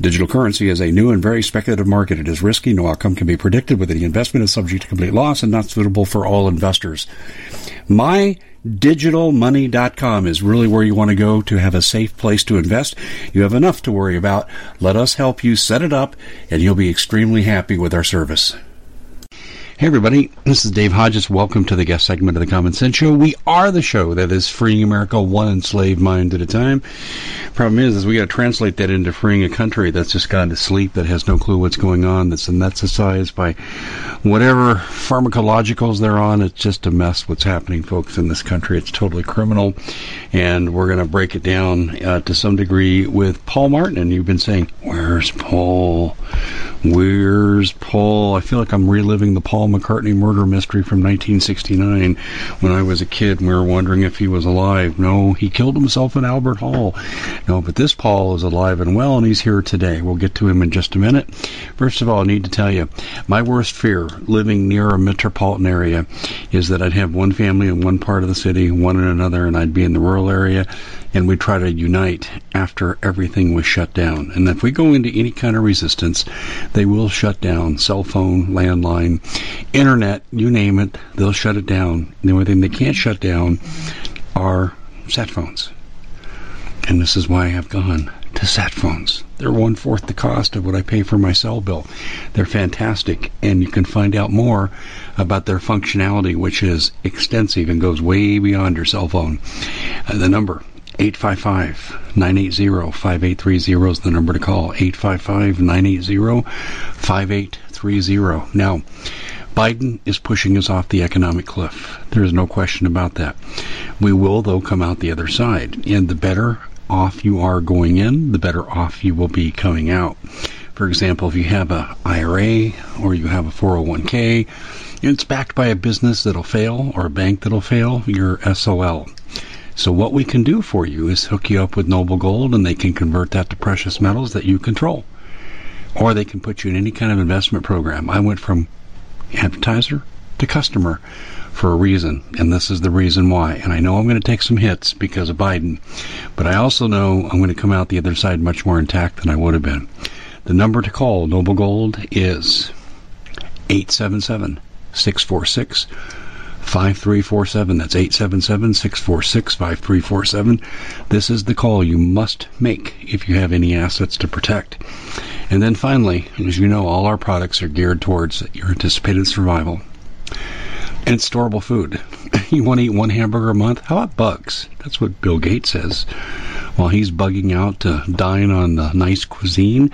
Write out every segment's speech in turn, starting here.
Digital currency is a new and very speculative market. It is risky. No outcome can be predicted. With any investment is subject to complete loss and not suitable for all investors. MyDigitalMoney.com is really where you want to go to have a safe place to invest. You have enough to worry about. Let us help you set it up, and you'll be extremely happy with our service. Hey everybody, this is Dave Hodges. Welcome to the guest segment of the Common Sense Show. We are the show that is freeing America one enslaved mind at a time. Problem is, is we got to translate that into freeing a country that's just gone to sleep, that has no clue what's going on, that's anesthetized by whatever pharmacologicals they're on. It's just a mess what's happening, folks, in this country. It's totally criminal, and we're going to break it down uh, to some degree with Paul Martin. And you've been saying, "Where's Paul? Where's Paul?" I feel like I'm reliving the Paul McCartney murder mystery from 1969 when I was a kid and we were wondering if he was alive. No, he killed himself in Albert Hall. No, but this Paul is alive and well and he's here today. We'll get to him in just a minute. First of all, I need to tell you, my worst fear living near a metropolitan area is that I'd have one family in one part of the city, one in another, and I'd be in the rural area and we try to unite after everything was shut down. And if we go into any kind of resistance, they will shut down cell phone, landline, internet, you name it, they'll shut it down. The only thing they can't shut down are sat phones. And this is why I have gone to sat phones. They're one fourth the cost of what I pay for my cell bill. They're fantastic, and you can find out more about their functionality, which is extensive and goes way beyond your cell phone. Uh, the number 855-980-5830 is the number to call. 855-980-5830. Now, Biden is pushing us off the economic cliff. There is no question about that. We will, though, come out the other side. And the better off you are going in, the better off you will be coming out. For example, if you have a IRA or you have a 401k, it's backed by a business that'll fail or a bank that'll fail, you're SOL. So what we can do for you is hook you up with Noble Gold and they can convert that to precious metals that you control. Or they can put you in any kind of investment program. I went from advertiser to customer for a reason, and this is the reason why. And I know I'm going to take some hits because of Biden, but I also know I'm going to come out the other side much more intact than I would have been. The number to call Noble Gold is 877 646 5347. That's 877 646 5347. This is the call you must make if you have any assets to protect. And then finally, as you know, all our products are geared towards your anticipated survival. And storable food. You want to eat one hamburger a month? How about bugs? That's what Bill Gates says. While he's bugging out, uh, dying on the nice cuisine,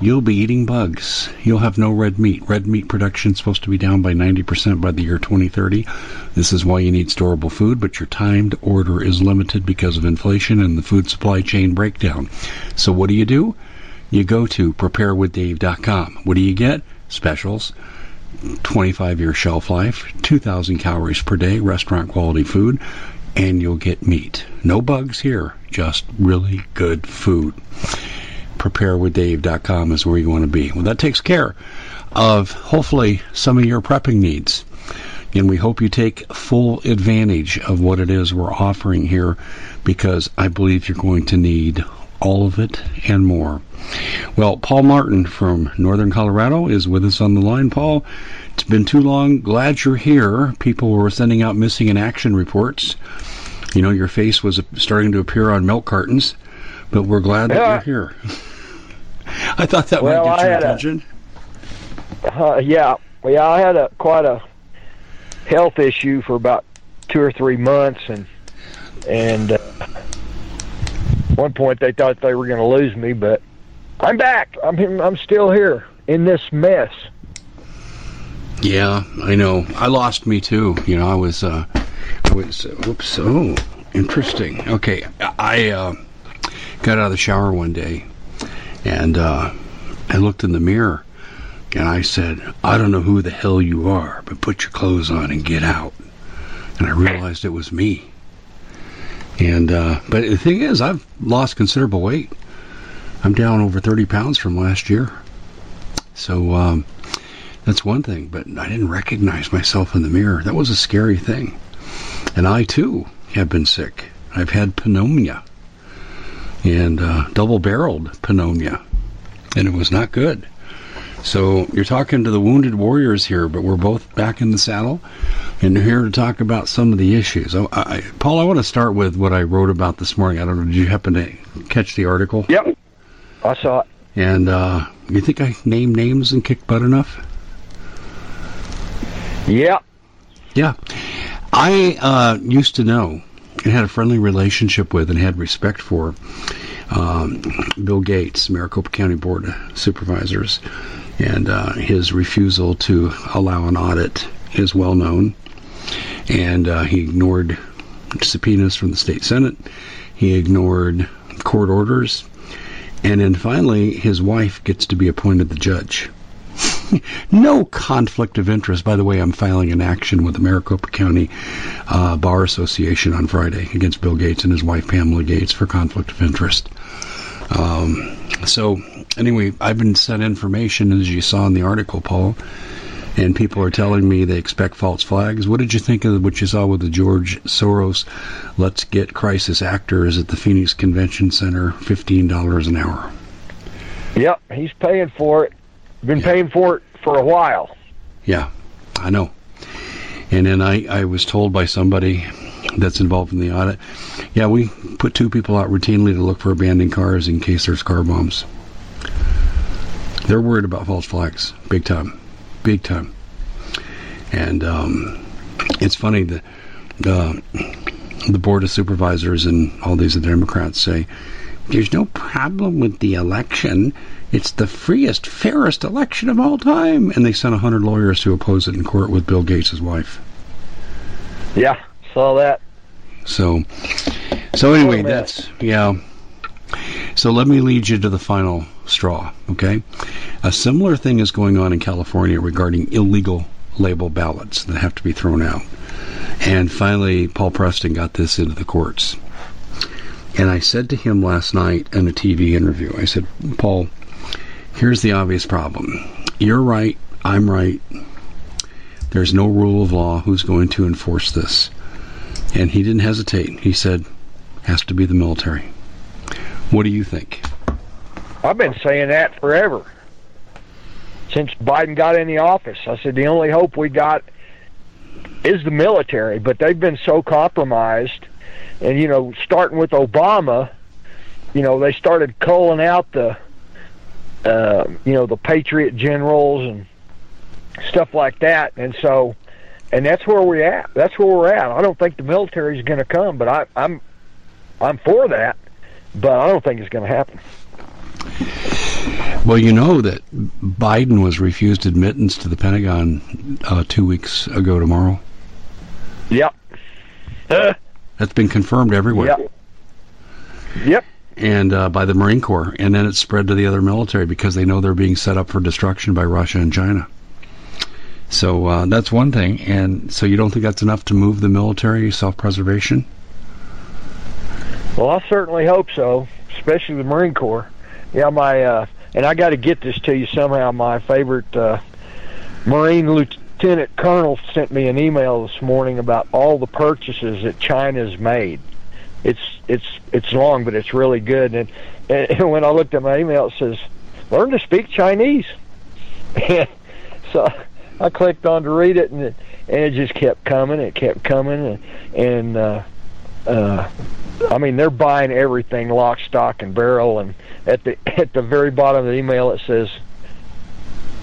you'll be eating bugs. You'll have no red meat. Red meat production is supposed to be down by 90% by the year 2030. This is why you need storable food, but your timed order is limited because of inflation and the food supply chain breakdown. So what do you do? you go to preparewithdave.com. What do you get? Specials, 25 year shelf life, 2,000 calories per day, restaurant quality food, and you'll get meat. No bugs here, just really good food. Preparewithdave.com is where you want to be. Well, that takes care of hopefully some of your prepping needs. And we hope you take full advantage of what it is we're offering here because I believe you're going to need all of it and more. Well, Paul Martin from Northern Colorado is with us on the line. Paul, it's been too long. Glad you're here. People were sending out missing in action reports. You know, your face was starting to appear on milk cartons, but we're glad that you're here. I thought that Well, might I get your had a- attention. Uh, yeah, well, yeah, I had a quite a health issue for about two or three months, and and uh, one point they thought they were going to lose me, but I'm back. I'm I'm still here in this mess. Yeah, I know. I lost me too. You know, I was, uh, I was, uh, whoops, oh, interesting. Okay, I, uh, got out of the shower one day and, uh, I looked in the mirror and I said, I don't know who the hell you are, but put your clothes on and get out. And I realized it was me. And, uh, but the thing is, I've lost considerable weight. I'm down over 30 pounds from last year. So, um, that's one thing, but I didn't recognize myself in the mirror. That was a scary thing. And I too have been sick. I've had pneumonia and uh, double barreled pneumonia, and it was not good. So you're talking to the wounded warriors here, but we're both back in the saddle and here to talk about some of the issues. I, I, Paul, I want to start with what I wrote about this morning. I don't know, did you happen to catch the article? Yep, I saw it. And uh, you think I named names and kicked butt enough? Yep. Yeah. I uh, used to know and had a friendly relationship with and had respect for um, Bill Gates, Maricopa County Board of Supervisors, and uh, his refusal to allow an audit is well known. And uh, he ignored subpoenas from the state senate. He ignored court orders. And then finally, his wife gets to be appointed the judge. no conflict of interest. By the way, I'm filing an action with the Maricopa County uh, Bar Association on Friday against Bill Gates and his wife Pamela Gates for conflict of interest. Um, so, anyway, I've been sent information, as you saw in the article, Paul, and people are telling me they expect false flags. What did you think of what you saw with the George Soros Let's Get Crisis Actors at the Phoenix Convention Center, $15 an hour? Yep, he's paying for it. Been Yeah. paying for it for a while. Yeah, I know. And then I, I was told by somebody that's involved in the audit, yeah, we put two people out routinely to look for abandoned cars in case there's car bombs. They're worried about false flags, big time, big time. And um, it's funny that uh, the board of supervisors and all these Democrats say there's no problem with the election. It's the freest, fairest election of all time. And they sent a hundred lawyers to oppose it in court with Bill Gates' wife. Yeah, saw that. So, so anyway, mess. that's yeah. So let me lead you to the final straw. Okay, a similar thing is going on in California regarding illegal label ballots that have to be thrown out. And finally, Paul Preston got this into the courts. And I said to him last night in a TV interview, I said, Paul, here's the obvious problem. You're right. I'm right. There's no rule of law. Who's going to enforce this? And he didn't hesitate. He said, has to be the military. What do you think? I've been saying that forever. Since Biden got in the office, I said the only hope we got is the military, but they've been so compromised. And you know, starting with Obama, you know, they started culling out the, uh, you know, the Patriot generals and stuff like that, and so, and that's where we're at. That's where we're at. I don't think the military is going to come, but I, I'm, I'm for that, but I don't think it's going to happen. Well, you know that Biden was refused admittance to the Pentagon uh, two weeks ago tomorrow. Yep. Uh, That's been confirmed everywhere. Yep. Yep. And uh, by the Marine Corps, and then it spread to the other military because they know they're being set up for destruction by Russia and China. So uh, that's one thing, and so you don't think that's enough to move the military self-preservation? Well, I certainly hope so, especially the Marine Corps. Yeah, my uh, and I got to get this to you somehow. My favorite uh, Marine Lieutenant Colonel sent me an email this morning about all the purchases that China's made. It's it's it's long, but it's really good. And, and when I looked at my email, it says, "Learn to speak Chinese." So I clicked on to read it, and it, and it just kept coming. It kept coming, and, and uh, uh, I mean, they're buying everything, lock, stock, and barrel. And at the at the very bottom of the email, it says,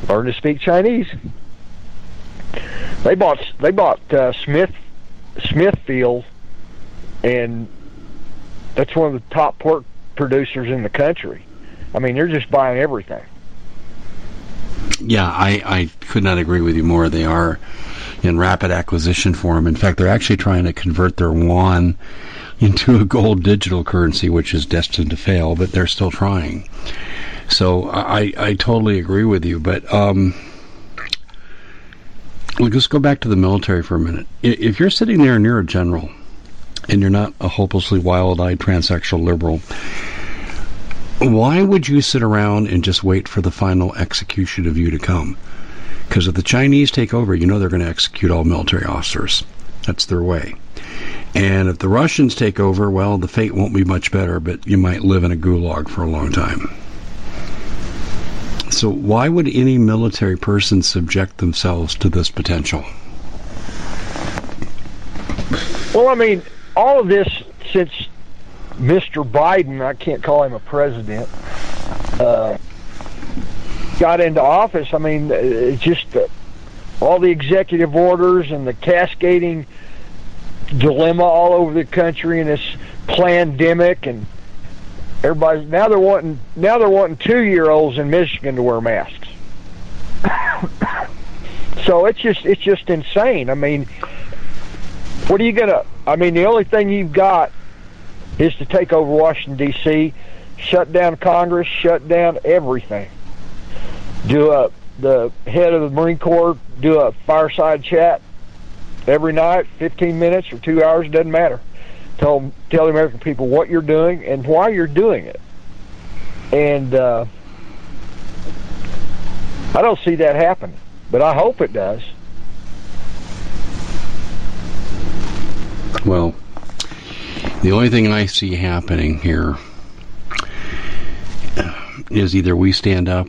"Learn to speak Chinese." They bought they bought uh, Smith Smithfield, and that's one of the top pork producers in the country. I mean, they're just buying everything. Yeah, I, I could not agree with you more. They are in rapid acquisition form. In fact, they're actually trying to convert their yuan into a gold digital currency, which is destined to fail, but they're still trying. So I, I totally agree with you. But um, let's go back to the military for a minute. If you're sitting there near a general and you're not a hopelessly wild-eyed transsexual liberal, why would you sit around and just wait for the final execution of you to come? Because if the Chinese take over, you know they're going to execute all military officers. That's their way. And if the Russians take over, well, the fate won't be much better, but you might live in a gulag for a long time. So, why would any military person subject themselves to this potential? Well, I mean, all of this since Mr. Biden, I can't call him a president, uh, got into office. I mean, it's just uh, all the executive orders and the cascading dilemma all over the country and this pandemic and everybody now they're wanting now they're wanting two year olds in Michigan to wear masks. so it's just it's just insane. I mean, what are you gonna? I mean, the only thing you've got is to take over Washington D.C., shut down Congress, shut down everything. Do a the head of the Marine Corps do a fireside chat every night, 15 minutes or two hours, doesn't matter. Tell tell the American people what you're doing and why you're doing it. And uh, I don't see that happening, but I hope it does. Well, the only thing I see happening here is either we stand up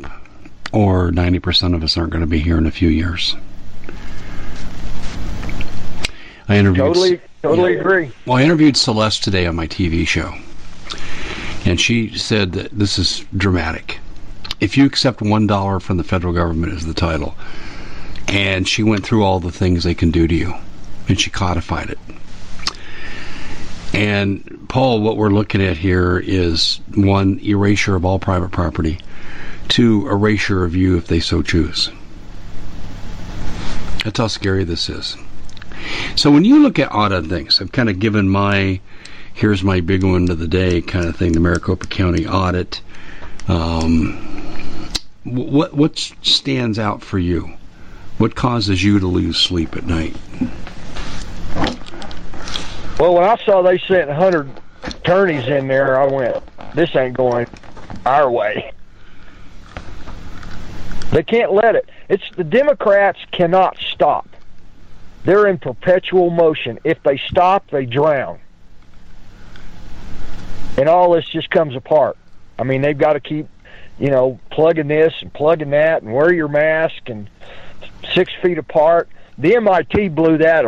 or 90% of us aren't going to be here in a few years. I interviewed totally, totally agree. Well, I interviewed Celeste today on my TV show, and she said that this is dramatic. If you accept one dollar from the federal government as the title, and she went through all the things they can do to you, and she codified it. And Paul, what we're looking at here is one erasure of all private property, two erasure of you if they so choose. That's how scary this is. So when you look at odd things, I've kind of given my here's my big one of the day kind of thing, the Maricopa County audit. Um, what what stands out for you? What causes you to lose sleep at night? Well, when I saw they sent 100 attorneys in there, I went, this ain't going our way. They can't let it. It's the Democrats cannot stop. They're in perpetual motion. If they stop, they drown. And all this just comes apart. I mean, they've got to keep, you know, plugging this and plugging that and wear your mask and six feet apart. The MIT blew that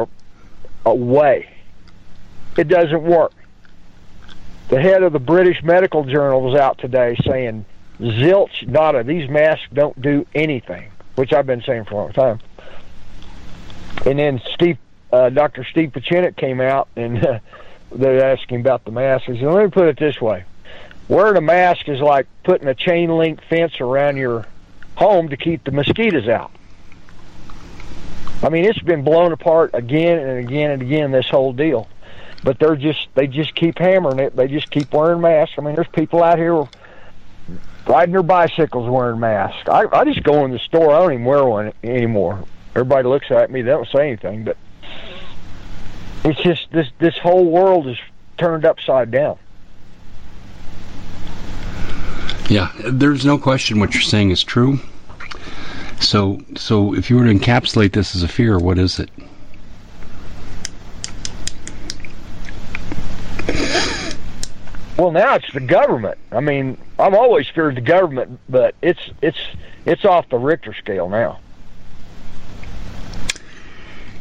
away. It doesn't work. The head of the British Medical Journal was out today saying, zilch, nada, these masks don't do anything, which I've been saying for a long time. And then Steve, uh, Dr. Steve Pieczenik came out and uh, they're asking about the mask. He said, let me put it this way. Wearing a mask is like putting a chain link fence around your home to keep the mosquitoes out. I mean, it's been blown apart again and again and again, this whole deal. But they're just they just keep hammering it. They just keep wearing masks. I mean, there's people out here riding their bicycles wearing masks. I, I just go in the store. I don't even wear one anymore. Everybody looks at me. They don't say anything, but it's just this this whole world is turned upside down. Yeah, there's no question what you're saying is true. So, so if you were to encapsulate this as a fear, what is it? Well, now it's the government. I mean, I've always feared the government, but it's it's it's off the Richter scale now.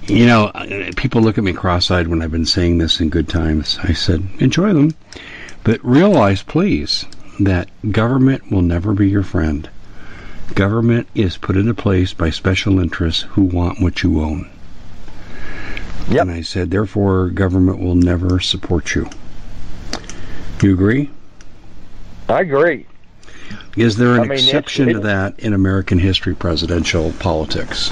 You know, uh, people look at me cross-eyed when I've been saying this in good times. I said, enjoy them, but realize, please, that government will never be your friend. Government is put into place by special interests who want what you own. Yep. And I said, therefore, government will never support you. You agree? I agree. Is there an I mean, exception to that in American history presidential politics?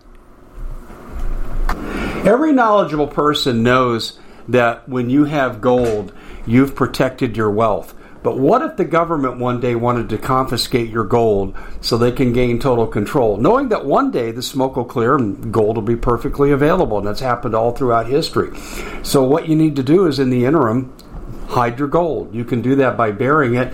Every knowledgeable person knows that when you have gold, you've protected your wealth. But what if the government one day wanted to confiscate your gold so they can gain total control, knowing that one day the smoke will clear and gold will be perfectly available? And that's happened all throughout history. So, what you need to do is in the interim, hide your gold. You can do that by burying it.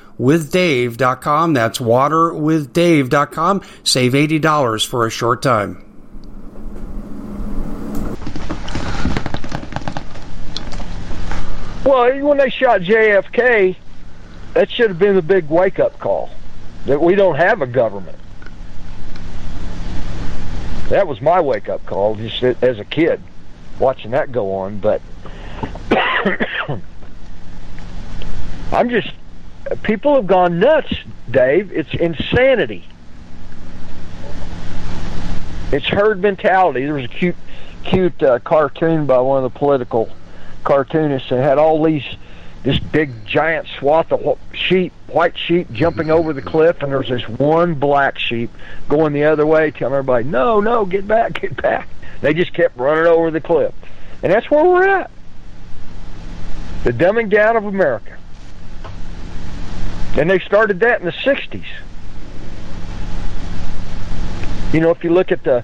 waterwithdave.com. That's waterwithdave.com. Save $80 for a short time. Well, when they shot JFK, that should have been the big wake up call that we don't have a government. That was my wake up call just as a kid watching that go on. But I'm just people have gone nuts, Dave. It's insanity. It's herd mentality. There was a cute, cute uh, cartoon by one of the political cartoonists that had all these, this big giant swath of sheep, white sheep jumping over the cliff, and there's this one black sheep going the other way, telling everybody, "No, no, get back, get back." They just kept running over the cliff, and that's where we're at. The dumbing down of America. And they started that in the 60s. You know, if you look at the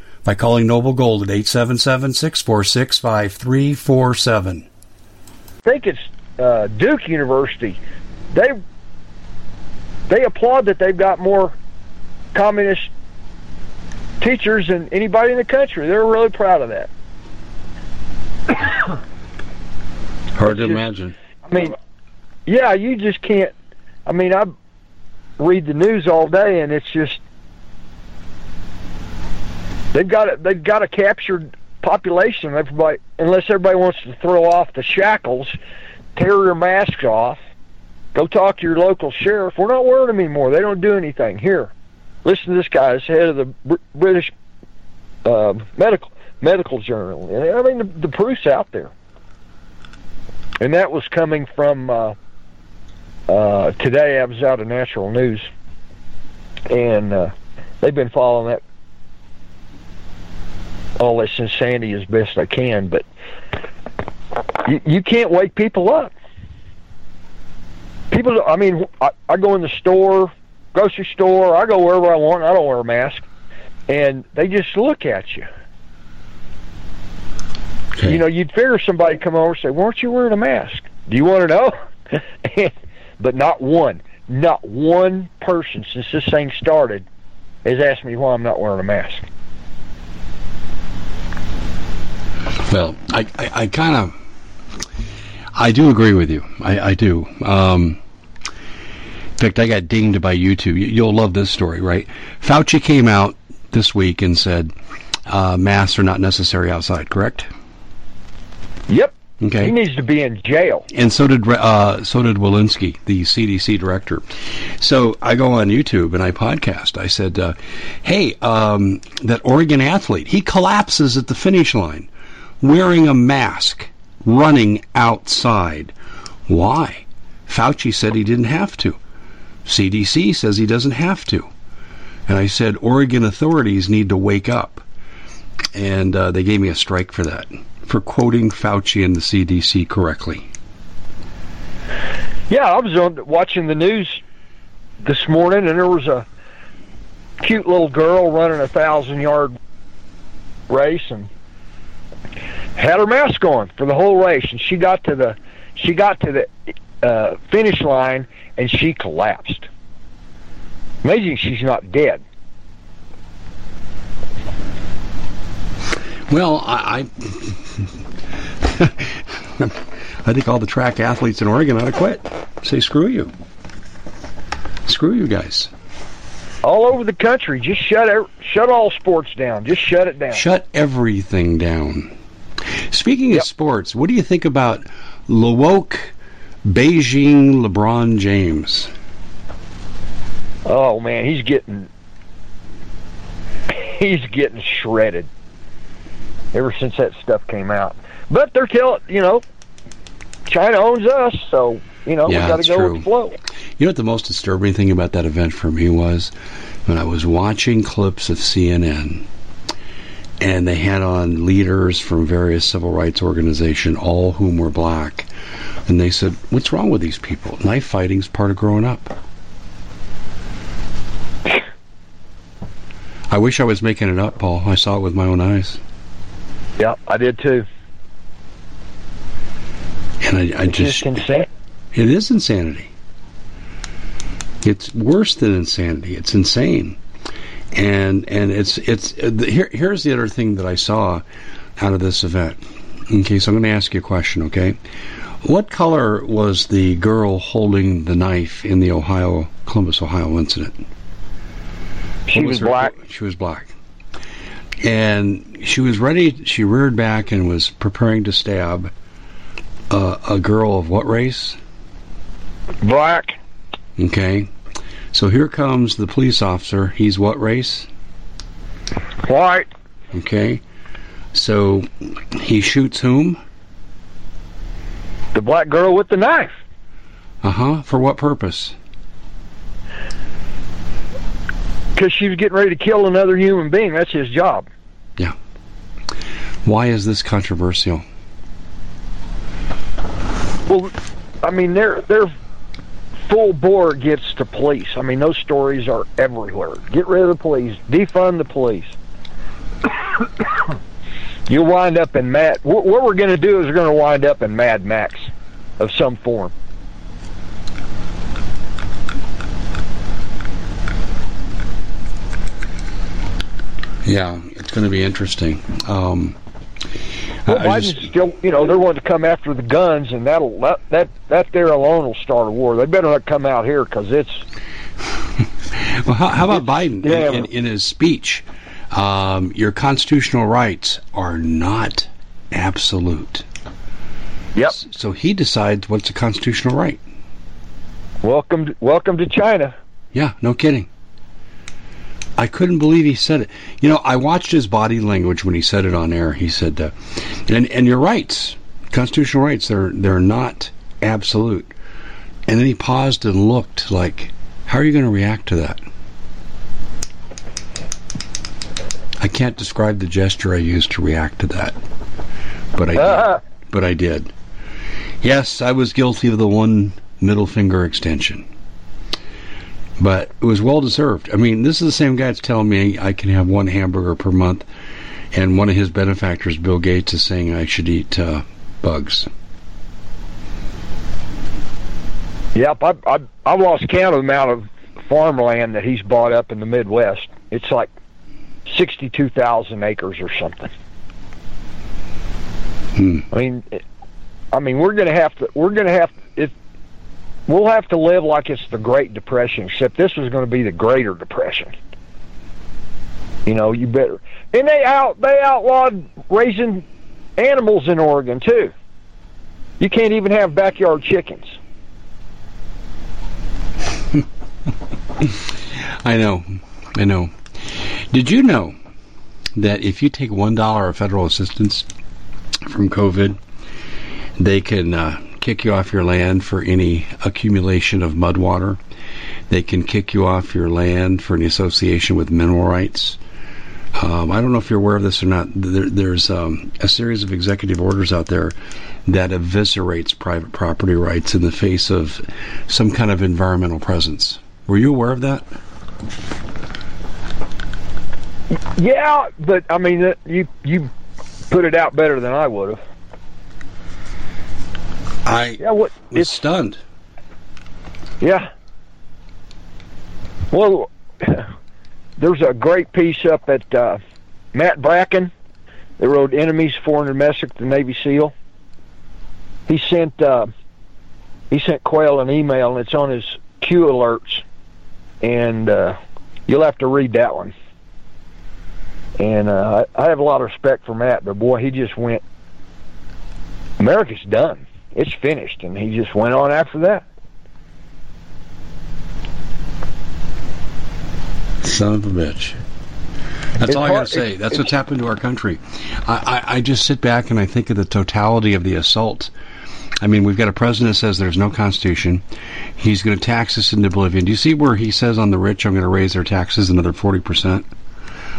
by calling Noble Gold at 877-646-5347. think it's uh, Duke University. They they applaud that they've got more communist teachers than anybody in the country. They're really proud of that. Hard to just- imagine. I mean, yeah, you just can't. I mean, I read the news all day, and it's just they've got a, they've got a captured population. Everybody, unless everybody wants to throw off the shackles, tear your masks off, go talk to your local sheriff. We're not them anymore. They don't do anything. Here, listen to this guy, as head of the Br- British uh, medical medical journal. I mean, the, the proof's out there and that was coming from uh, uh, today. I was out of Natural News, and uh, they've been following that all this insanity as best I can. But you, you can't wake people up. People, I mean, I, I go in the store, grocery store, I go wherever I want. I don't wear a mask, and they just look at you. Okay. You know, you'd figure somebody come over and say, "Why aren't you wearing a mask? Do you want to know?" And- but not one, not one person since this thing started has asked me why I'm not wearing a mask. Well, I, I, I kind of, I do agree with you. I, I do. Um, in fact, I got dinged by YouTube. You- You'll love this story, right? Fauci came out this week and said uh, masks are not necessary outside. Correct? Yep, Okay. he needs to be in jail. and so did uh, so did Walensky, the CDC director. So I go on YouTube and I podcast. I said, uh, "Hey, um, that Oregon athlete, he collapses at the finish line, wearing a mask, running outside. Why? Fauci said he didn't have to. CDC says he doesn't have to." And I said, "Oregon authorities need to wake up." And uh, they gave me a strike for that, for quoting Fauci and the CDC correctly. Yeah, I was on, watching the news this morning, and there was a cute little girl running a thousand yard race and had her mask on for the whole race, and she got to the she got to the uh, finish line and she collapsed. Amazing, she's not dead. Well, I, I, I think all the track athletes in Oregon ought to quit. Say screw you. Screw you guys. All over the country, just shut shut all sports down. Just shut it down. Shut everything down. Speaking Yep. of sports, what do you think about Lewoke Beijing LeBron James? Oh man, he's getting he's getting shredded ever since that stuff came out. But they're telling you know, China owns us, so you know Yeah, we got to go true. with the flow. You know what the most disturbing thing about that event for me was when I was watching clips of CNN and they had on leaders from various civil rights organizations, all whom were black, and they said, "What's wrong with these people? Knife fighting's part of growing up." I wish I was making it up, Paul. I saw it with my own eyes, Yeah, I did too. and I, I It's just just insane. It is insanity. It's worse than insanity. It's insane, and and it's it's here. Here's the other thing that I saw out of this event. Okay, so I'm going to ask you a question. Okay, what color was the girl holding the knife in the Ohio Columbus, Ohio incident? She was her- black. She was black. And she was ready. She reared back and was preparing to stab uh, a girl of what race? Black. Okay. So here comes the police officer. He's what race? White. Okay. So he shoots whom? The black girl with the knife. Uh huh. For what purpose? Because she was getting ready to kill another human being. That's his job. Yeah. Why is this controversial? Well, I mean, they're they're full bore gets to police. I mean, those stories are everywhere. Get rid of the police. Defund the police. You'll wind up in Mad. What we're going to do is we're going to wind up in Mad Max of some form. Yeah, it's going to be interesting. Um, well, Biden's just, still, you know, they're wanting to come after the guns, and that'll that that that there alone will start a war. They better not come out here because it's. well, how, how about Biden yeah, in, in, in, his speech? Um, your constitutional rights are not absolute. Yep. So he decides what's a constitutional right. Welcome, to, welcome to China. Yeah, no kidding. I couldn't believe he said it. You know, I watched his body language when he said it on air. He said, uh, "And and your rights, constitutional rights, they're they're not absolute." And then he paused and looked like, "How are you going to react to that?" I can't describe the gesture I used to react to that, but I did. But I did. Yes, I was guilty of the one middle finger extension but it was well deserved. I mean, this is the same guy that's telling me I can have one hamburger per month, and one of his benefactors, Bill Gates, is saying I should eat uh, bugs. Yep, I, I I lost count of the amount of farmland that he's bought up in the Midwest. It's like sixty-two thousand acres or something. Hmm. I mean, I mean, we're gonna have to. We're gonna have. We'll have to live like it's the Great Depression, except this was going to be the Greater Depression. You know, you better. And they out they outlawed raising animals in Oregon too. You can't even have backyard chickens. I know, I know. Did you know that if you take one dollar of federal assistance from COVID, they can uh, kick you off your land for any accumulation of mud water. They can kick you off your land for any association with mineral rights. Um, I don't know if you're aware of this or not. There, there's um, a series of executive orders out there that eviscerates private property rights in the face of some kind of environmental presence. Were you aware of that? Yeah, but I mean, you you put it out better than I would have. I yeah, what, was stunned. Yeah. Well, there's a great piece up at uh, Matt Bracken. They wrote "Enemies, Foreign and Domestic," the Navy SEAL. He sent uh, he sent Quayle an email, and it's on his Q alerts, and uh, you'll have to read that one. And uh, I, I have a lot of respect for Matt, but boy, he just went. America's done it's finished. And he just went on after that. Son of a bitch. That's it's all I got to say. That's what's happened to our country. I, I, I just sit back and I think of the totality of the assault. I mean, we've got a president that says there's no constitution. He's going to tax us into oblivion. Do you see where he says on the rich, I'm going to raise their taxes another 40%?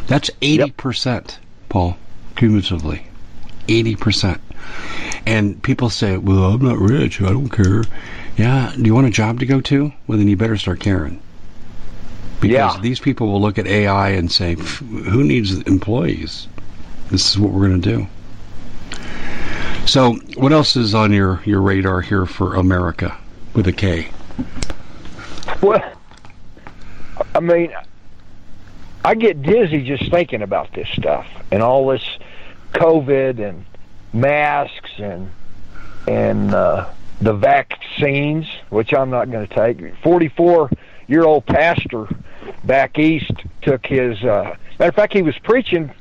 That's 80%, yep. Paul, cumulatively. 80%. And people say, well, I'm not rich. I don't care. Yeah. Do you want a job to go to? Well, then you better start caring. Because yeah. these people will look at AI and say, who needs employees? This is what we're going to do. So, what else is on your, your radar here for America with a K? Well, I mean, I get dizzy just thinking about this stuff and all this COVID and masks and and uh, the vaccines, which I'm not going to take. 44 year old pastor back east took his. Uh, matter of fact, he was preaching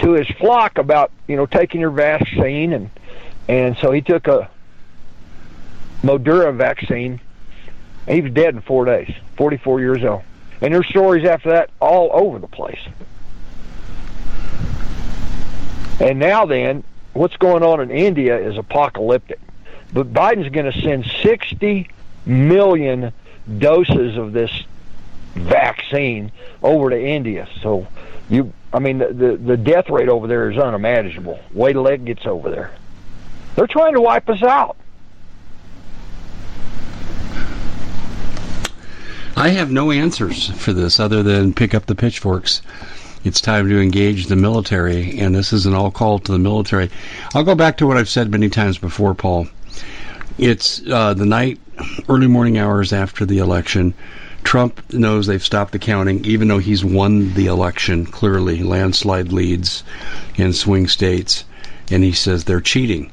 to his flock about you know taking your vaccine and and so he took a Moderna vaccine. He was dead in four days. 44 years old. And there's stories after that all over the place. And now then, what's going on in India is apocalyptic. But Biden's going to send 60 million doses of this vaccine over to India. So you, I mean, the, the, the death rate over there is unimaginable. Wait till it gets over there. They're trying to wipe us out. I have no answers for this other than pick up the pitchforks. It's time to engage the military, and this is an all call to the military. I'll go back to what I've said many times before, Paul. It's uh, the night, early morning hours after the election. Trump knows they've stopped the counting, even though he's won the election clearly, landslide leads in swing states, and he says they're cheating.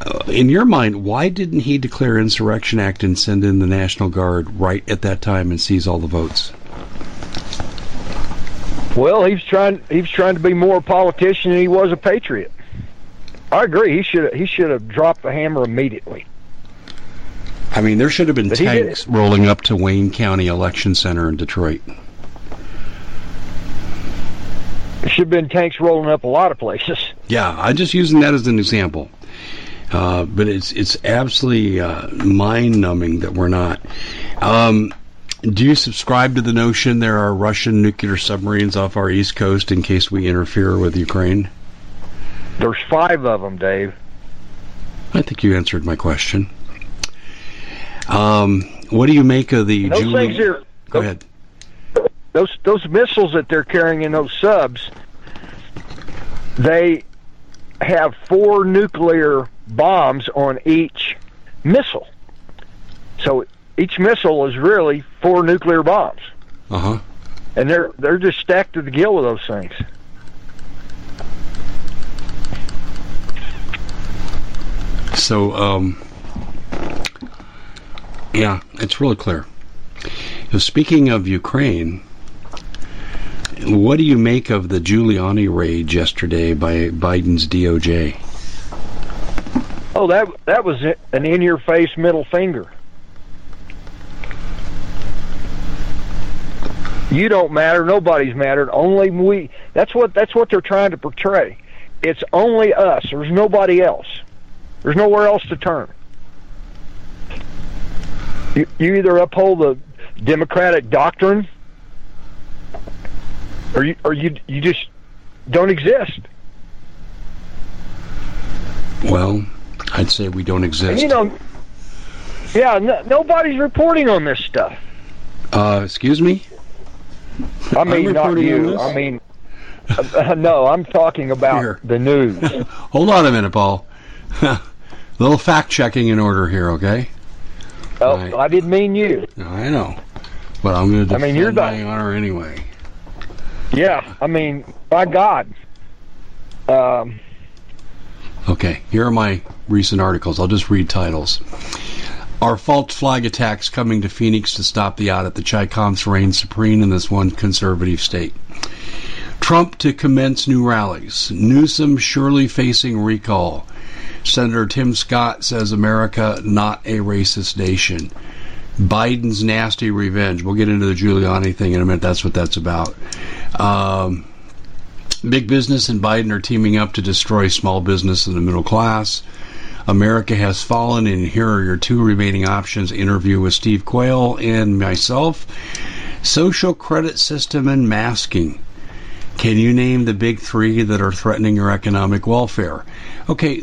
Uh, in your mind, why didn't he declare Insurrection Act and send in the National Guard right at that time and seize all the votes? Well, he was trying. He was trying to be more a politician than he was a patriot. I agree. He should. He should have dropped the hammer immediately. I mean, there should have been tanks rolling up to Wayne County Election Center in Detroit. There should have been tanks rolling up a lot of places. Yeah, I'm just using that as an example. Uh, but it's it's absolutely uh, mind numbing that we're not. Um, do you subscribe to the notion there are Russian nuclear submarines off our east coast in case we interfere with Ukraine? There's five of them, Dave. I think you answered my question. Um, what do you make of the? Those Julie... things are. Go those, ahead. Those those missiles that they're carrying in those subs, they have four nuclear bombs on each missile. So each missile is really four nuclear bombs. Uh huh. And they're they're just stacked to the gill with those things. So, um, yeah, it's really clear. So speaking of Ukraine, what do you make of the Giuliani raid yesterday by Biden's DOJ? Oh, that that was an in-your-face middle finger. You don't matter. Nobody's mattered. Only we. That's what that's what they're trying to portray. It's only us. There's nobody else. There's nowhere else to turn. You, you either uphold the democratic doctrine, or you or you you just don't exist. Well, I'd say we don't exist. And, you know, yeah, no, nobody's reporting on this stuff. Uh, excuse me. I mean, not you. I mean, uh, no, I'm talking about here. the news. Hold on a minute, Paul. little fact checking in order here, okay? Oh, I, I didn't mean you. I know, but I'm going to defend I mean, you're my honor anyway. Yeah, I mean, by God. Um, okay, here are my recent articles. I'll just read titles. Are false flag attacks coming to Phoenix to stop the audit? The Chicoms reign supreme in this one conservative state. Trump to commence new rallies. Newsom surely facing recall. Senator Tim Scott says America not a racist nation. Biden's nasty revenge. We'll get into the Giuliani thing in a minute. That's what that's about. Um, big business and Biden are teaming up to destroy small business and the middle class. America has fallen, and here are your two remaining options interview with Steve Quayle and myself. Social credit system and masking. Can you name the big three that are threatening your economic welfare? Okay.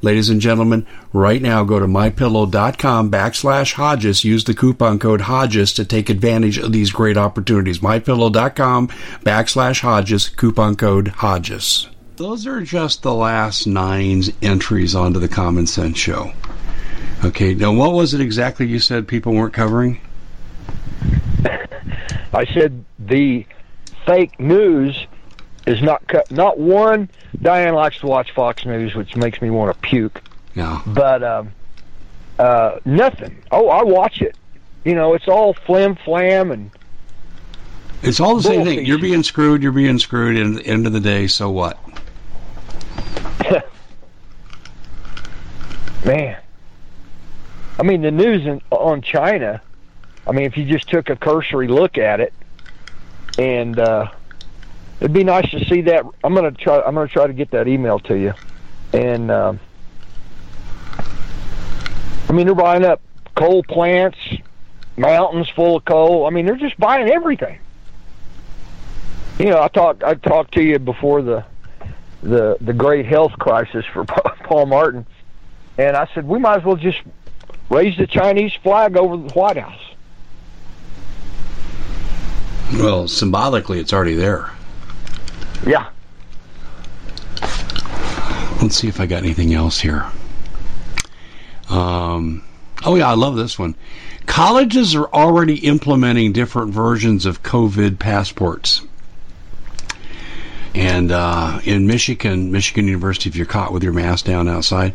Ladies and gentlemen, right now go to mypillow.com backslash Hodges. Use the coupon code Hodges to take advantage of these great opportunities. Mypillow.com backslash Hodges, coupon code Hodges. Those are just the last nine entries onto the Common Sense Show. Okay, now what was it exactly you said people weren't covering? I said the fake news is not cut. Not one. Diane likes to watch Fox News, which makes me want to puke. No. But um, uh, nothing. Oh, I watch it. You know, it's all flim flam and It's all the same thing. You're being screwed. You're being screwed. And at the end of the day, so what? Man. I mean, the news in, on China, I mean, if you just took a cursory look at it, and uh, it'd be nice to see that. I'm gonna try. I'm gonna try to get that email to you, and um, I mean, they're buying up coal plants, mountains full of coal. I mean, they're just buying everything. You know, I talked. I talked to you before the the the great health crisis for Paul Martin, and I said we might as well just raise the Chinese flag over the White House. Well, symbolically, it's already there. Yeah. Let's see if I got anything else here. Um, oh yeah, I love this one. Colleges are already implementing different versions of COVID passports. And uh, in Michigan, Michigan University, if you're caught with your mask down outside,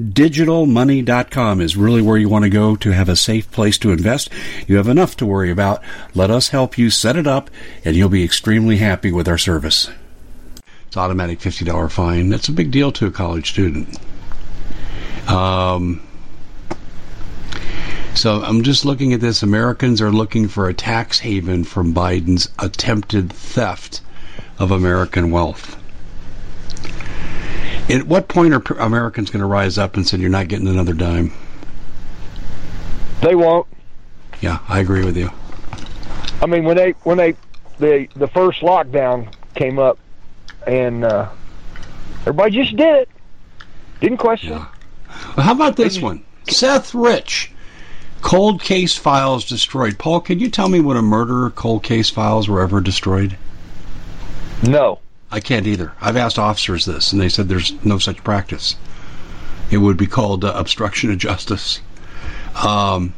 MyDigitalMoney.com is really where you want to go to have a safe place to invest. You have enough to worry about. Let us help you set it up, and you'll be extremely happy with our service. It's automatic $50 fine. That's a big deal to a college student. Um, so I'm just looking at this. Americans are looking for a tax haven from Biden's attempted theft of American wealth. At what point are Americans going to rise up and say, "You're not getting another dime"? They won't. Yeah, I agree with you. I mean, when they when they the the first lockdown came up, and uh, everybody just did it. Didn't question. Yeah. Well, how about this one? Seth Rich, cold case files destroyed. Paul, can you tell me when a murderer cold case files were ever destroyed? No. I can't either. I've asked officers this, and they said there's no such practice. It would be called uh, obstruction of justice. Um,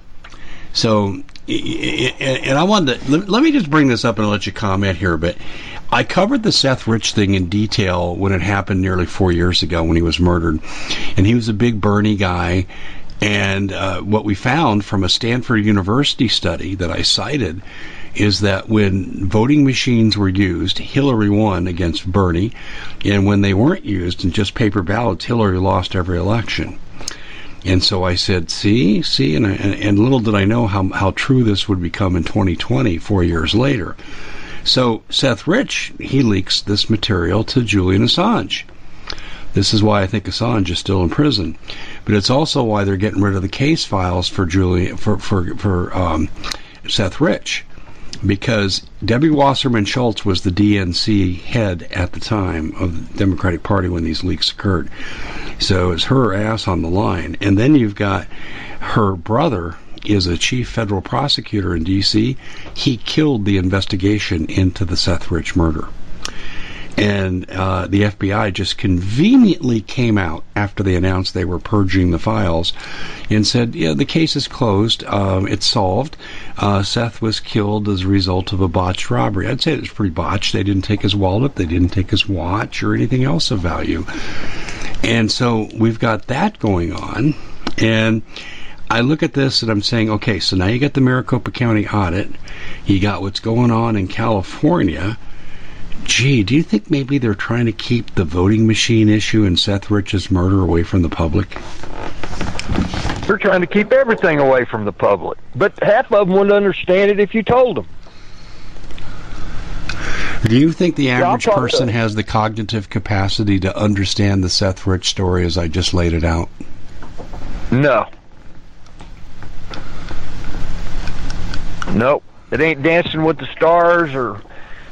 so, and I wanted to let, let me just bring this up and let you comment here. But I covered the Seth Rich thing in detail when it happened nearly four years ago when he was murdered, and he was a big Bernie guy. And uh, what we found from a Stanford University study that I cited is that when voting machines were used, Hillary won against Bernie, and when they weren't used and just paper ballots, Hillary lost every election. And so I said, see, see, and, and, and little did I know how, how true this would become in 2020, four years later. So Seth Rich, he leaks this material to Julian Assange. This is why I think Assange is still in prison, but it's also why they're getting rid of the case files for Julian for for for um, Seth Rich, because Debbie Wasserman Schultz was the DNC head at the time of the Democratic Party when these leaks occurred. So it's her ass on the line, and then you've got her brother is a chief federal prosecutor in D.C. He killed the investigation into the Seth Rich murder. And uh, the FBI just conveniently came out after they announced they were purging the files and said, yeah, the case is closed. Um, it's solved. Uh, Seth was killed as a result of a botched robbery. I'd say it was pretty botched. They didn't take his wallet. They didn't take his watch or anything else of value. And so we've got that going on. And I look at this and I'm saying, okay, so now you got the Maricopa County audit. You got what's going on in California. Gee, do you think maybe they're trying to keep the voting machine issue and Seth Rich's murder away from the public? They're trying to keep everything away from the public. But half of them wouldn't understand it if you told them. Do you think the average person has the cognitive capacity to understand the Seth Rich story as I just laid it out? No. Nope. It ain't Dancing with the Stars or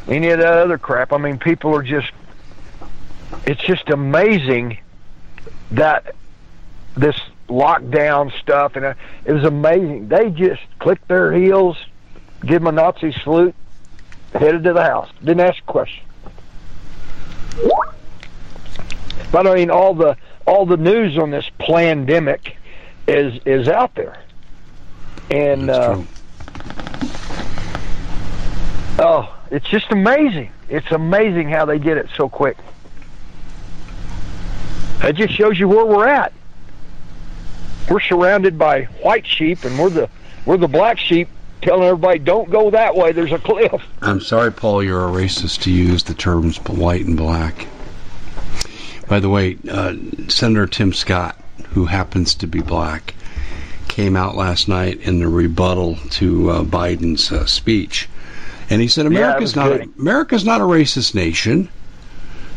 any of that other crap. I mean, people are just. It's just amazing that this lockdown stuff, and uh, it was amazing. They just clicked their heels, give them a Nazi salute, headed to the house. Didn't ask a question. But I mean, all the all the news on this pandemic is is out there, and uh, oh, it's just amazing. It's amazing how they did it so quick. It just shows you where we're at. We're surrounded by white sheep, and we're the we're the black sheep telling everybody don't go that way. There's a cliff. I'm sorry, Paul. You're a racist to use the terms white and black. By the way, uh, Senator Tim Scott, who happens to be black, came out last night in the rebuttal to uh, Biden's uh, speech, and he said America's yeah, not a, America's not a racist nation.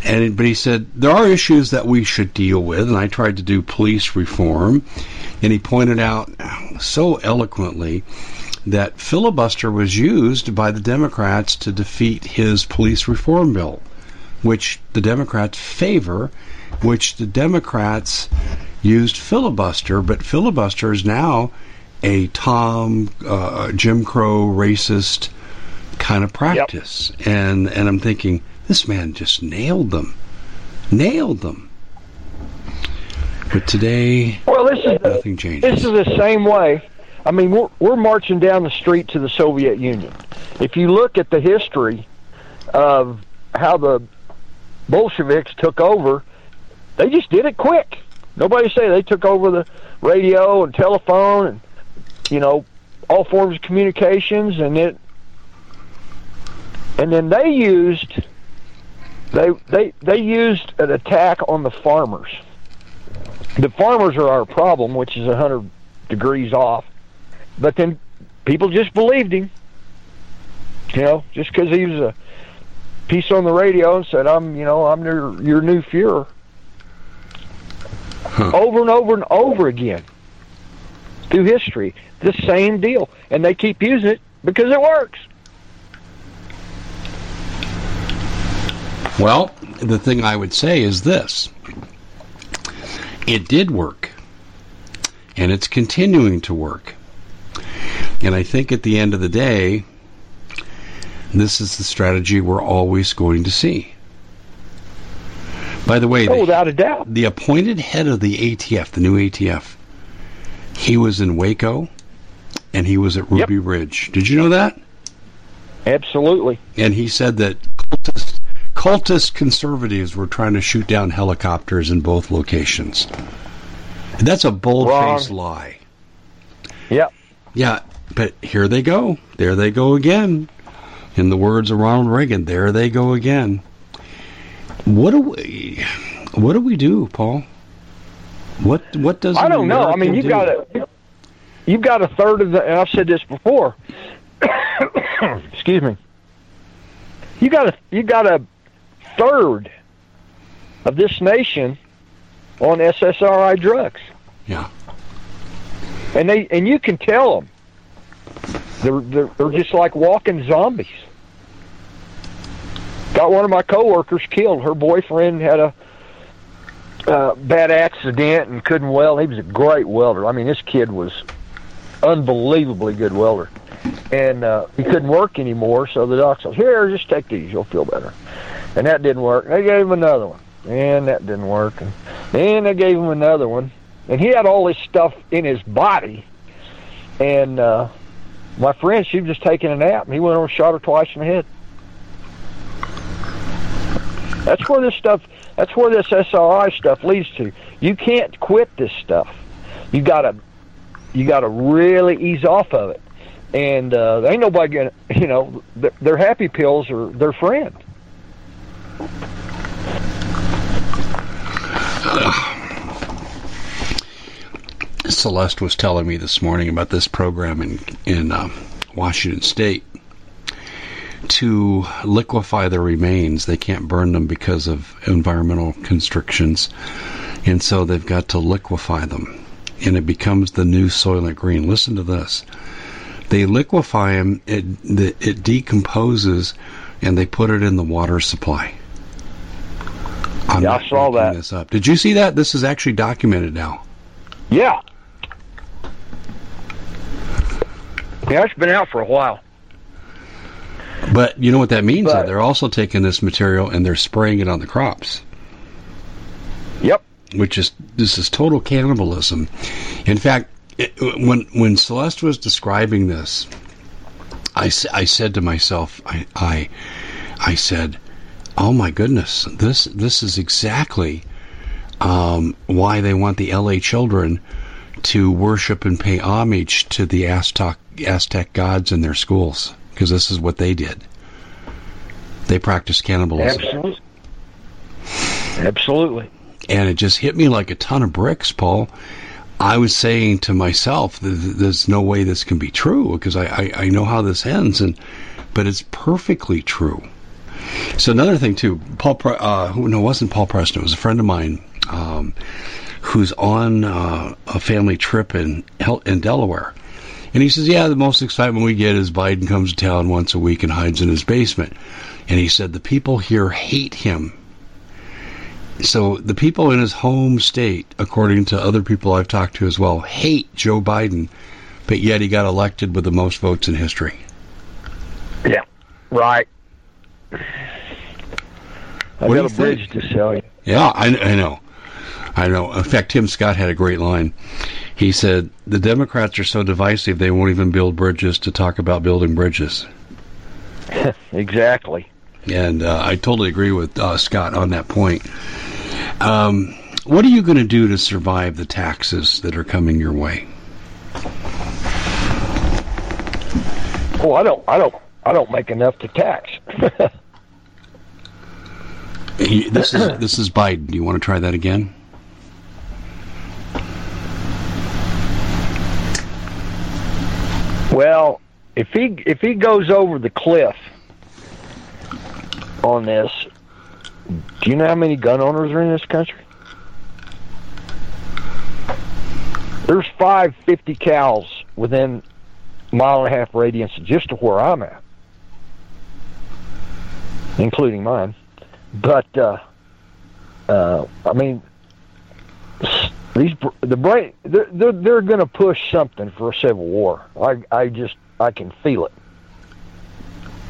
And but he said there are issues that we should deal with, and I tried to do police reform, and he pointed out so eloquently that filibuster was used by the Democrats to defeat his police reform bill, which the Democrats favor, which the Democrats used filibuster, but filibuster is now a Tom uh, Jim Crow racist kind of practice, yep. and and I'm thinking this man just nailed them, nailed them. But today, well, this is nothing changes. This is the same way. I mean, we're we're marching down the street to the Soviet Union. If you look at the history of how the Bolsheviks took over, they just did it quick. Nobody say they took over the radio and telephone and you know all forms of communications, and it and then they used they they they used an attack on the farmers. The farmers are our problem, which is a hundred degrees off. But then people just believed him. You know, just because he was a piece on the radio and said, "I'm, you know, I'm your your new Führer." Huh. Over and over and over again through history, the same deal, and they keep using it because it works. Well, the thing I would say is this it did work, and it's continuing to work. And I think at the end of the day, this is the strategy we're always going to see. By the way, oh, the, without a doubt, the appointed head of the ATF, the new ATF, he was in Waco and he was at Ruby yep. Ridge. Did you know that? Absolutely. And he said that cultists cultist conservatives were trying to shoot down helicopters in both locations. That's a bold-faced lie. Yep. Yeah, but here they go. There they go again. In the words of Ronald Reagan, there they go again. What do we what do we do, Paul? What what does I don't know. I mean, you've do? got a you've got a third of the and I've said this before. Excuse me. You got a you got a third of this nation on SSRI drugs. Yeah. And they and you can tell them they're they're, they're just like walking zombies. Got one of my coworkers killed. Her boyfriend had a uh, bad accident and couldn't weld. He was a great welder. I mean, this kid was unbelievably good welder, and uh, he couldn't work anymore. So the doc said, "Here, just take these. You'll feel better." And that didn't work. They gave him another one, and that didn't work, and then they gave him another one, and he had all this stuff in his body, and uh, my friend, she was just taking a nap, and he went over and shot her twice in the head. That's where this stuff. That's where this SRI stuff leads to. You can't quit this stuff. You gotta, you gotta really ease off of it. And uh, ain't nobody gonna, you know, their happy pills are their friend. Celeste was telling me this morning about this program in in uh, Washington State to liquefy the remains. They can't burn them because of environmental constrictions, and so they've got to liquefy them, and it becomes the new Soylent Green. Listen to this: They liquefy them, it, it decomposes, and they put it in the water supply. I'm yeah, I saw that. This up. Did you see that? This is actually documented now. Yeah. Yeah, it's been out for a while. But you know what that means? But, they're also taking this material and they're spraying it on the crops. Yep. Which is this is total cannibalism. In fact, it, when when Celeste was describing this, I, I said to myself, I, I I said, "Oh my goodness, this this is exactly um, why they want the LA children to worship and pay homage to the Aztec Aztec gods in their schools." because this is what they did. They practiced cannibalism. Absolutely. Absolutely. And it just hit me like a ton of bricks, Paul. I was saying to myself, "There's no way this can be true because I, I, I know how this ends," and but it's perfectly true. So another thing too, Paul. Uh, no, it wasn't Paul Preston. It was a friend of mine um, who's on uh, a family trip in in Delaware, and he says, yeah, the most excitement we get is Biden comes to town once a week and hides in his basement. And he said, the people here hate him. So the people in his home state, according to other people I've talked to as well, hate Joe Biden, but yet he got elected with the most votes in history. Yeah, right. I got a bridge to sell you. Yeah, I, I know. I know. In fact, Tim Scott had a great line. He said, The Democrats are so divisive they won't even build bridges to talk about building bridges. exactly. And uh, I totally agree with uh, Scott on that point. Um, what are you going to do to survive the taxes that are coming your way? Oh, I don't, I don't, I don't make enough to tax. this is this is Biden. Do you want to try that again? Well, if he if he goes over the cliff on this, do you know how many gun owners are in this country? There's five fifty cows within a mile and a half radius just to where I'm at, including mine. But uh, uh, I mean, these the brain they're they're, they're going to push something for a civil war. I I just I can feel it,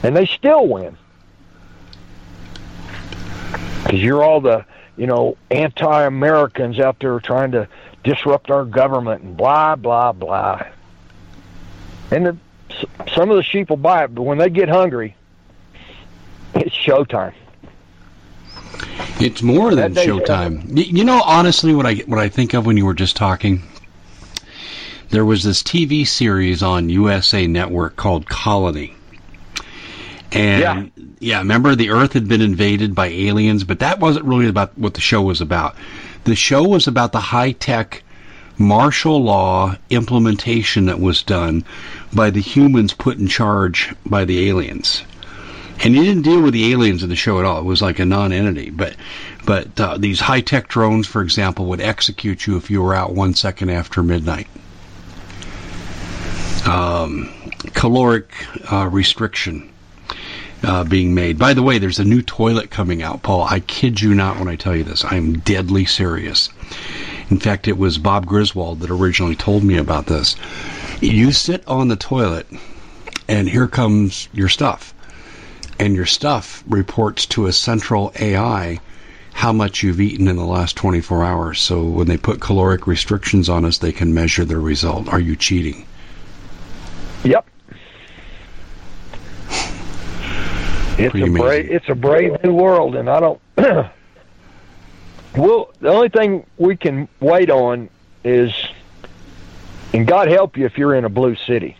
and they still win because you're all the you know anti-Americans out there trying to disrupt our government and blah blah blah. And the, some of the sheep will buy it, but when they get hungry, showtime. It's more than Showtime. You know, honestly, what I what I think of when you were just talking, there was this TV series on USA Network called Colony. And yeah. yeah, remember the Earth had been invaded by aliens, but that wasn't really about what the show was about. The show was about the high tech martial law implementation that was done by the humans put in charge by the aliens and he didn't deal with the aliens in the show at all. It was like a non-entity. But but uh, these high-tech drones, for example, would execute you if you were out one second after midnight. Um, caloric uh, restriction uh, being made. By the way, there's a new toilet coming out, Paul. I kid you not when I tell you this. I'm deadly serious. In fact, it was Bob Griswold that originally told me about this. You sit on the toilet, and here comes your stuff and your stuff reports to a central AI how much you've eaten in the last 24 hours. So when they put caloric restrictions on us, they can measure the result. Are you cheating? Yep. It's a brave, it's a brave new world, and I don't. well, the only thing we can wait on is, and God help you if you're in a blue city.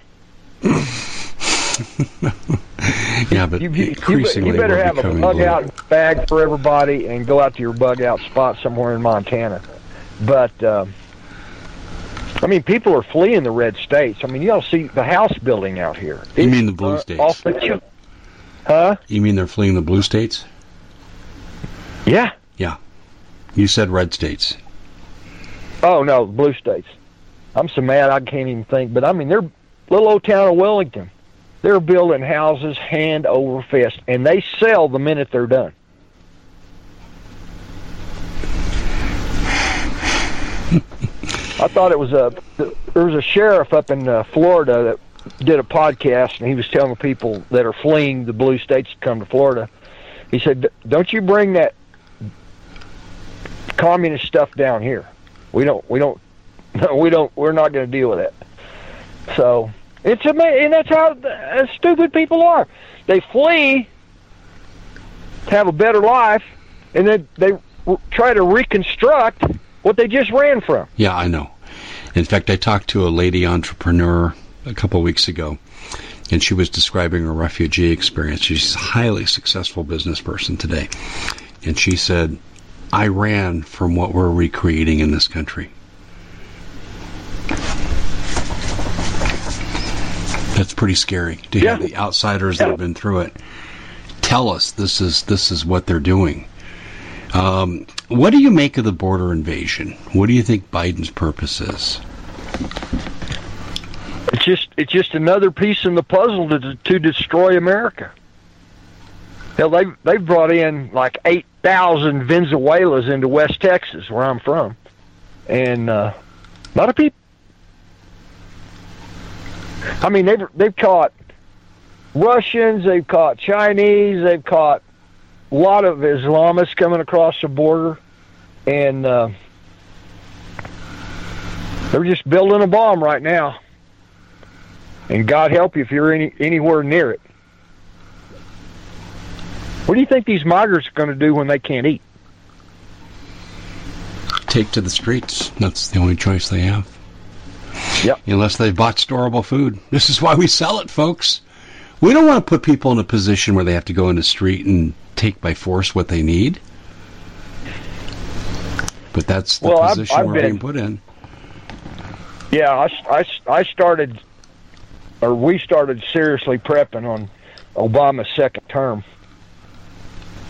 yeah, but you, you, increasingly you better have a bug out bag for everybody and go out to your bug out spot somewhere in Montana. But uh, I mean, people are fleeing the red states. I mean, you all see the house building out here. You it's, mean the blue uh, states? The, huh? You mean they're fleeing the blue states? Yeah. Yeah. You said red states. Oh no, blue states. I'm so mad I can't even think. But I mean, they're little old town of Wellington. They're building houses hand over fist, and they sell the minute they're done. I thought it was a there was a sheriff up in uh, Florida that did a podcast, and he was telling people that are fleeing the blue states to come to Florida. He said, "Don't you bring that communist stuff down here. We don't. We don't. We don't. We're not going to deal with it." So it's amazing, and that's how uh, stupid people are. They flee to have a better life, and then they try to reconstruct what they just ran from. Yeah, I know. In fact, I talked to a lady entrepreneur a couple weeks ago, and she was describing her refugee experience. She's a highly successful business person today. And she said, I ran from what we're recreating in this country. That's pretty scary to yeah. have the outsiders that have been through it tell us this is this is what they're doing. Um, what do you make of the border invasion? What do you think Biden's purpose is? It's just it's just another piece in the puzzle to to destroy America. Hell, they they've brought in like eight thousand Venezuelans into West Texas, where I'm from, and uh, a lot of people. I mean, they've they've caught Russians, they've caught Chinese, they've caught a lot of Islamists coming across the border, and uh, they're just building a bomb right now. And God help you if you're any, anywhere near it. What do you think these migrants are going to do when they can't eat? Take to the streets. That's the only choice they have. Yep. Unless they've bought storable food. This is why we sell it, folks. We don't want to put people in a position where they have to go in the street and take by force what they need. But that's the well, position I've, I've we're been, being put in. Yeah, I, I, I started, or we started seriously prepping on Obama's second term.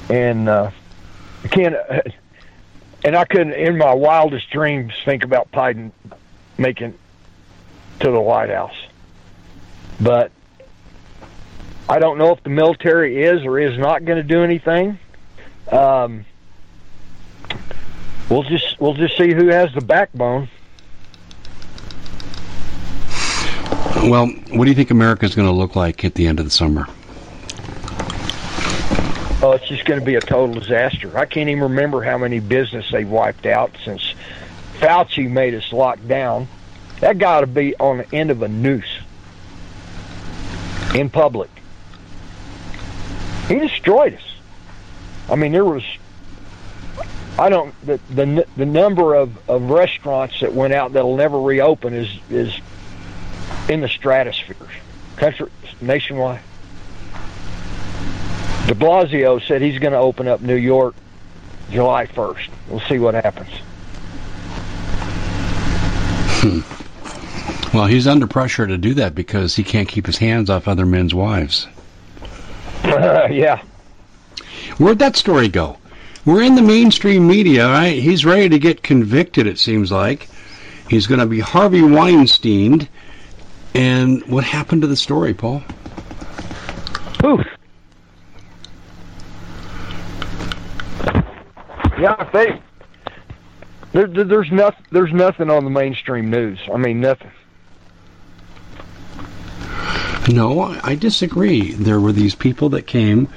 And uh, I can't, and I couldn't, in my wildest dreams, think about Biden making to the White House. But I don't know if the military is or is not going to do anything. Um, we'll just we'll just see who has the backbone. Well, what do you think America is going to look like at the end of the summer? Oh, it's just going to be a total disaster. I can't even remember how many business they've wiped out since Fauci made us lock down. That got to be on the end of a noose in public. He destroyed us. I mean, there was, I don't, the the, the number of, of restaurants that went out that'll never reopen is is in the stratosphere, country nationwide. De Blasio said he's going to open up New York July 1st. We'll see what happens. Hmm. Well, he's under pressure to do that because he can't keep his hands off other men's wives. yeah. Where'd that story go? We're in the mainstream media, right? He's ready to get convicted, it seems like. He's going to be Harvey Weinstein. And what happened to the story, Paul? Poof. Yeah, they there, there's nothing there's nothing on the mainstream news. I mean, nothing. No, I disagree. There were these people that came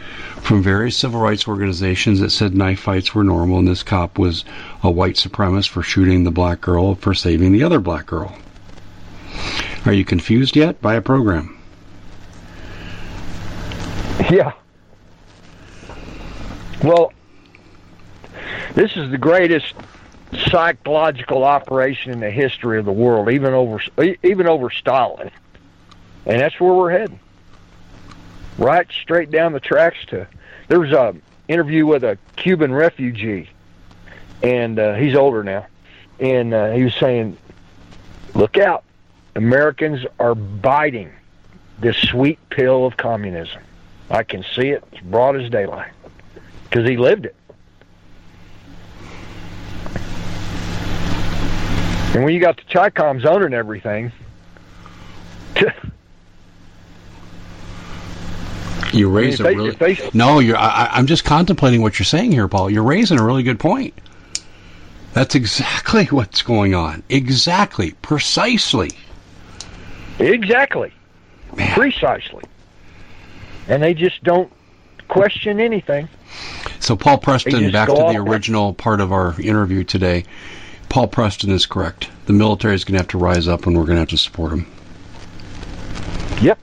from various civil rights organizations that said knife fights were normal, and this cop was a white supremacist for shooting the black girl for saving the other black girl. Are you confused yet by a program? Yeah. Well, this is the greatest psychological operation in the history of the world, even over even over Stalin, and that's where we're heading. Right straight down the tracks to. There was a interview with a Cuban refugee, and uh, he's older now, and uh, he was saying, "Look out, Americans are biting this sweet pill of communism. I can see it; as broad as daylight because he lived it." And when you got the Chicoms owning everything, You raise I mean, a they- really no. You're. I, I'm just contemplating what you're saying here, Paul. You're raising a really good point. That's exactly what's going on. Exactly, precisely. Exactly. Man. Precisely. And they just don't question anything. So Paul Preston, back to the original part of our interview today. Paul Preston is correct. The military is going to have to rise up, and we're going to have to support them. Yep.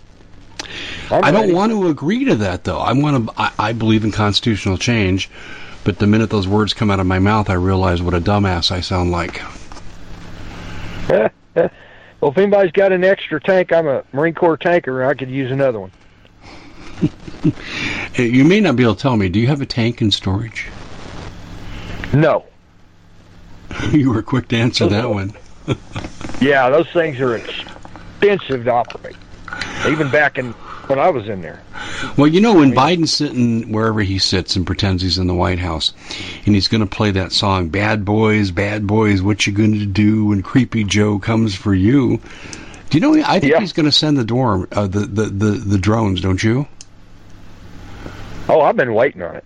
I'm I don't ready. want to agree to that, though. I want to. I, I believe in constitutional change, but the minute those words come out of my mouth, I realize what a dumbass I sound like. well, if anybody's got an extra tank, I'm a Marine Corps tanker. I could use another one. Eh, You may not be able to tell me. Do you have a tank in storage? No. you were quick to answer that one. Yeah, those things are expensive to operate. Even back in when I was in there. Well, you know, when Biden's sitting wherever he sits and pretends he's in the White House, and he's going to play that song, "Bad Boys, Bad Boys, What You Going to Do When Creepy Joe Comes for You." Do you know? I think Yeah. he's going to send the dorm, uh, the, the the the drones. Don't you? Oh, I've been waiting on it.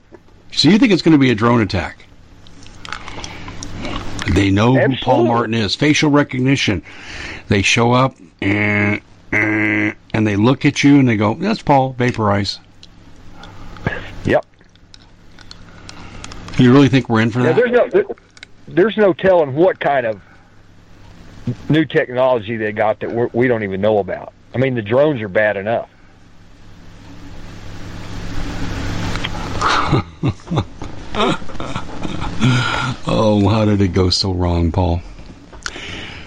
So you think it's going to be a drone attack? They know who Paul Martin is. Facial recognition. They show up and Mm, and they look at you and they go, "That's Paul. Vaporize." Yep. You really think we're in for Now, that? there's no there, there's no telling what kind of new technology they got that we're, we don't even know about. I mean, the drones are bad enough. Oh, how did it go so wrong, Paul?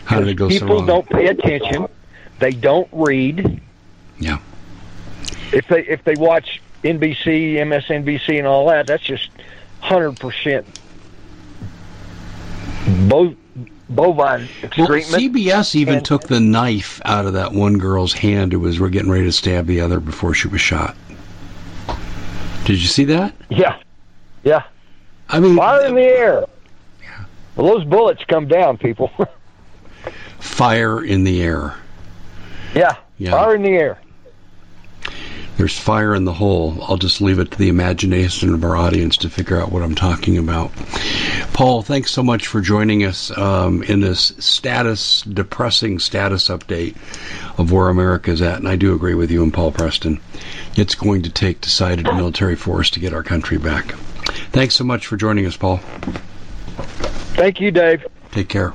How did it go so wrong? People don't pay attention. They don't read. Yeah. If they if they watch NBC, MSNBC, and all that, that's just hundred percent bo- bovine Well. CBS even And- took the knife out of that one girl's hand who was getting ready to stab the other before she was shot. Did you see that? yeah, yeah. I mean, Fire in the air. Yeah. Well, those bullets come down, people. fire in the air. Yeah. Yeah. Fire in the air. There's fire in the hole. I'll just leave it to the imagination of our audience to figure out what I'm talking about. Paul, thanks so much for joining us um, in this status, depressing status update of where America's at. And I do agree with you and Paul Preston. It's going to take decided military force to get our country back. Thanks so much for joining us, Paul. Thank you, Dave. Take care.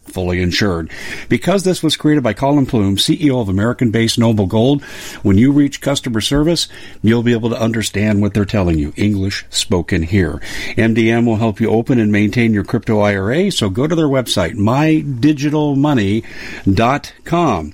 fully insured. Because this was created by Colin Plume, CEO of American based Noble Gold, when you reach customer service, you'll be able to understand what they're telling you. English spoken here. MDM will help you open and maintain your crypto IRA, so go to their website, mydigitalmoney.com.